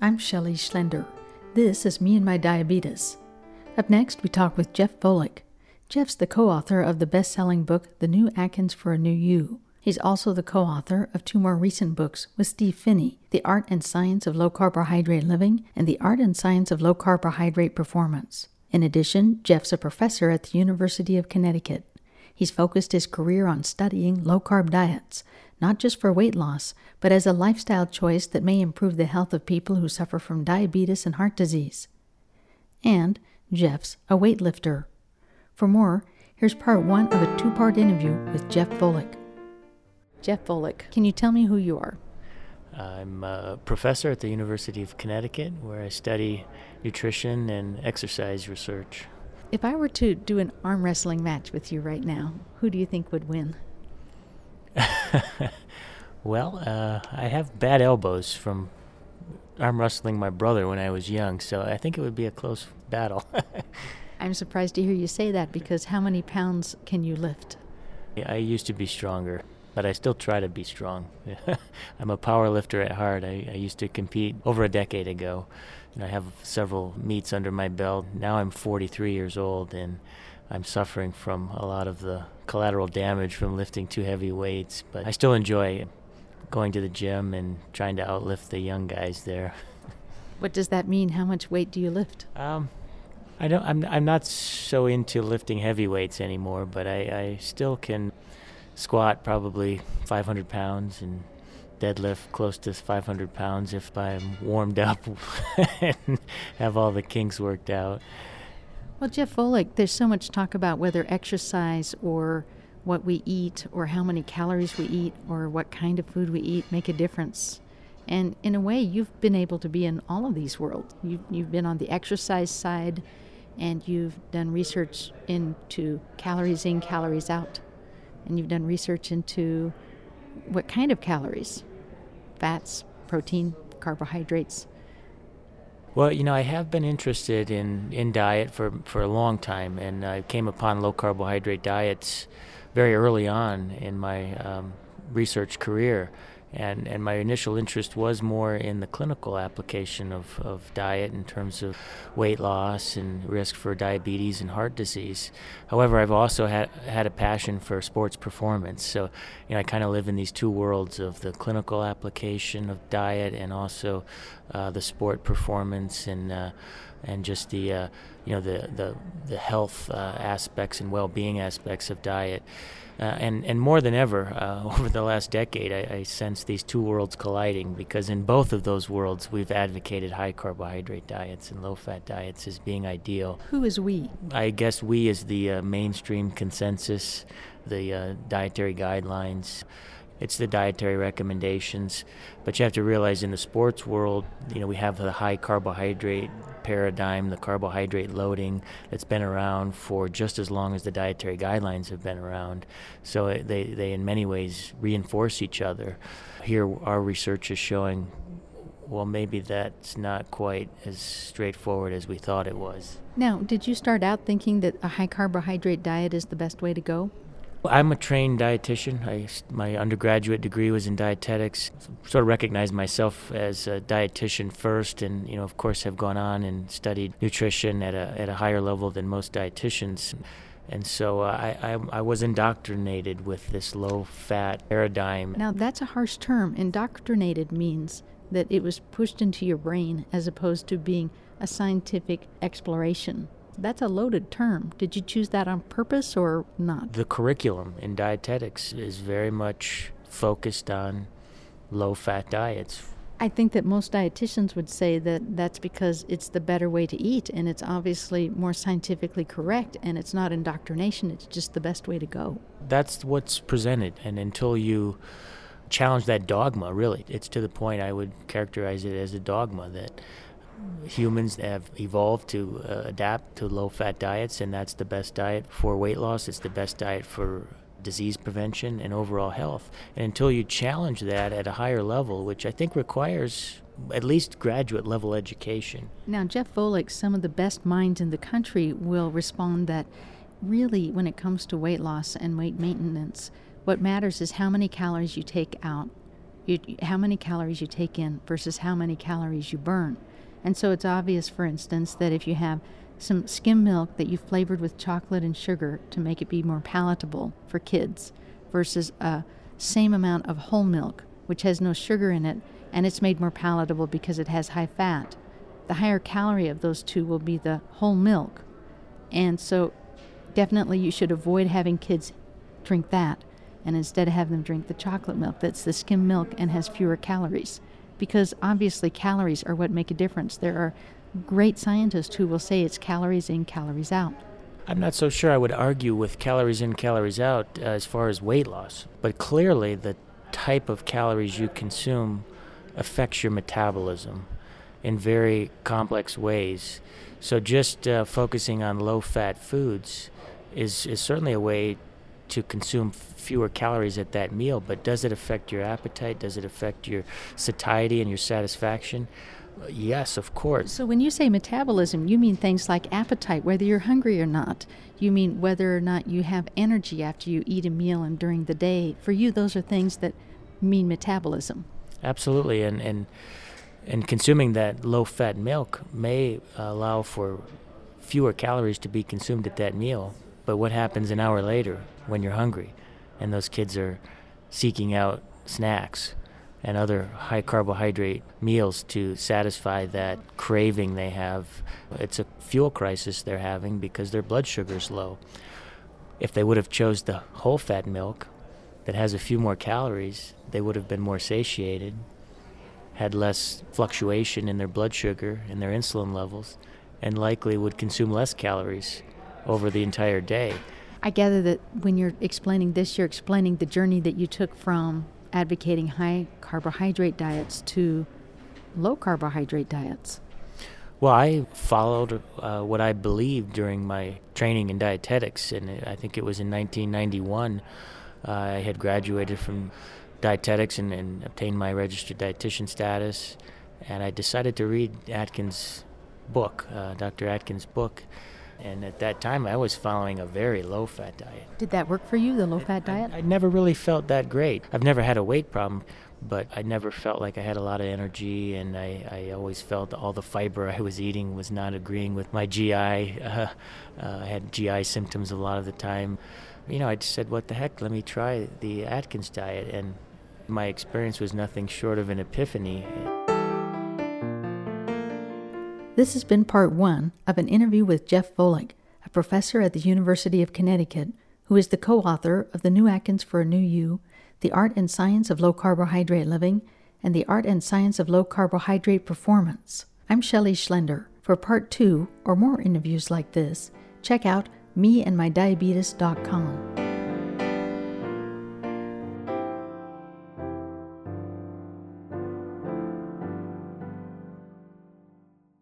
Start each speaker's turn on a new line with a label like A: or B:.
A: I'm Shelley Schlender. This is Me and My Diabetes. Up next, we talk with Jeff Volek. Jeff's the co author of the best selling book, The New Atkins for a New You. He's also the co author of two more recent books with Steve Phinney The Art and Science of Low Carbohydrate Living and The Art and Science of Low Carbohydrate Performance. In addition, Jeff's a professor at the University of Connecticut. He's focused his career on studying low carb diets, not just for weight loss, but as a lifestyle choice that may improve the health of people who suffer from diabetes and heart disease. And Jeff's a weightlifter. For more, here's part one of a two part interview with Jeff Volek. Jeff Volek, can you tell me who you are?
B: I'm a professor at the University of Connecticut where I study nutrition and exercise research.
A: If I were to do an arm wrestling match with you right now, who do you think would win?
B: well, uh, I have bad elbows from arm wrestling my brother when I was young, so I think it would be a close battle.
A: I'm surprised to hear you say that because how many pounds can you lift?
B: I used to be stronger, but I still try to be strong. I'm a power lifter at heart. I, I used to compete over a decade ago, and I have several meets under my belt. Now I'm 43 years old, and I'm suffering from a lot of the collateral damage from lifting too heavy weights, but I still enjoy going to the gym and trying to outlift the young guys there.
A: What does that mean? How much weight do you lift?
B: Um, I don't. I'm. I'm not so into lifting heavy weights anymore, but I, I still can squat probably 500 pounds and deadlift close to 500 pounds if I'm warmed up and have all the kinks worked out.
A: Well, Jeff Volek, there's so much talk about whether exercise or what we eat or how many calories we eat or what kind of food we eat make a difference. And in a way, you've been able to be in all of these worlds. You, you've been on the exercise side and you've done research into calories in, calories out. And you've done research into what kind of calories fats, protein, carbohydrates.
B: Well, you know, I have been interested in, in diet for, for a long time, and I came upon low carbohydrate diets very early on in my um, research career and and my initial interest was more in the clinical application of, of diet in terms of weight loss and risk for diabetes and heart disease. However, I've also had had a passion for sports performance. So, you know, I kind of live in these two worlds of the clinical application of diet and also uh, the sport performance and uh, and just the uh, you know the the the health uh, aspects and well-being aspects of diet. Uh, and and more than ever uh, over the last decade, I, I, sense these two worlds colliding because in both of those worlds, we've advocated high carbohydrate diets and low fat diets as being ideal.
A: Who is we?
B: I guess we is the uh, mainstream consensus, the uh, dietary guidelines. It's the dietary recommendations, but you have to realize in the sports world, you know, we have the high carbohydrate paradigm, the carbohydrate loading that's been around for just as long as the dietary guidelines have been around. So they, they in many ways reinforce each other. Here, our research is showing, well, maybe that's not quite as straightforward as we thought it was.
A: Now, did you start out thinking that a high carbohydrate diet is the best way to go?
B: I'm a trained dietitian. I, my undergraduate degree was in dietetics. Sort of recognized myself as a dietitian first, and you know, of course, have gone on and studied nutrition at a at a higher level than most dietitians. And so uh, I, I, I was indoctrinated with this low-fat paradigm.
A: Now that's a harsh term. Indoctrinated means that it was pushed into your brain as opposed to being a scientific exploration that's a loaded term. Did you choose that on purpose or not?
B: The curriculum in dietetics is very much focused on low fat diets.
A: I think that most dietitians would say that that's because it's the better way to eat and it's obviously more scientifically correct and it's not indoctrination, it's just the best way to go.
B: That's what's presented. And until you challenge that dogma, really, it's to the point I would characterize it as a dogma that humans have evolved to uh, adapt to low fat diets, and that's the best diet for weight loss. It's the best diet for disease prevention and overall health. And until you challenge that at a higher level, which I think requires at least graduate level education.
A: Now, Jeff Volek, some of the best minds in the country will respond that really, when it comes to weight loss and weight maintenance, what matters is how many calories you take out you, how many calories you take in versus how many calories you burn. And so it's obvious, for instance, that if you have some skim milk that you've flavored with chocolate and sugar to make it be more palatable for kids versus a same amount of whole milk, which has no sugar in it and it's made more palatable because it has high fat. The higher calorie of those two will be the whole milk. And so definitely you should avoid having kids drink that and instead have them drink the chocolate milk that's the skim milk and has fewer calories. Because obviously, calories are what make a difference. There are great scientists who will say it's calories in, calories out.
B: I'm not so sure I would argue with calories in, calories out uh, as far as weight loss, but clearly the type of calories you consume affects your metabolism in very complex ways. So just uh, focusing on low fat foods is, is certainly a way to consume fewer calories at that meal, but does it affect your appetite? Does it affect your satiety and your satisfaction? Yes, of course.
A: So when you say metabolism, you mean things like appetite, whether you're hungry or not. You mean whether or not you have energy after you eat a meal and during the day. For you, those are things that mean metabolism.
B: Absolutely, and and and consuming that low-fat milk may allow for fewer calories to be consumed at that meal. But what happens an hour later when you're hungry, and those kids are seeking out snacks? and other high carbohydrate meals to satisfy that craving they have. It's a fuel crisis they're having because their blood sugar is low. If they would have chose the whole fat milk that has a few more calories, they would have been more satiated, had less fluctuation in their blood sugar and their insulin levels, and likely would consume less calories over the entire day.
A: I gather that when you're explaining this, you're explaining the journey that you took from advocating high carbohydrate diets to low carbohydrate diets?
B: Well, I followed uh, what I believed during my training in dietetics, and I think it was in 1991. Uh, I had graduated from dietetics and, and, obtained my registered dietitian status, and I decided to read Atkins' book, uh, Dr. Atkins' book, and at that time, I was following a very low fat diet.
A: Did that work for you, the low fat diet?
B: I, I, never really felt that great. I've never had a weight problem, but I never felt like I had a lot of energy, and I, I always felt all the fiber I was eating was not agreeing with my GI. Uh, uh, I had GI symptoms a lot of the time. You know, I just said, what the heck, let me try the Atkins diet. And my experience was nothing short of an epiphany.
A: This has been part one of an interview with Jeff Volek, a professor at the University of Connecticut, who is the co author of The New Atkins for a New You, The Art and Science of Low Carbohydrate Living, and The Art and Science of Low Carbohydrate Performance. I'm Shelley Schlender. For part two or more interviews like this, check out meandmydiabetes.com.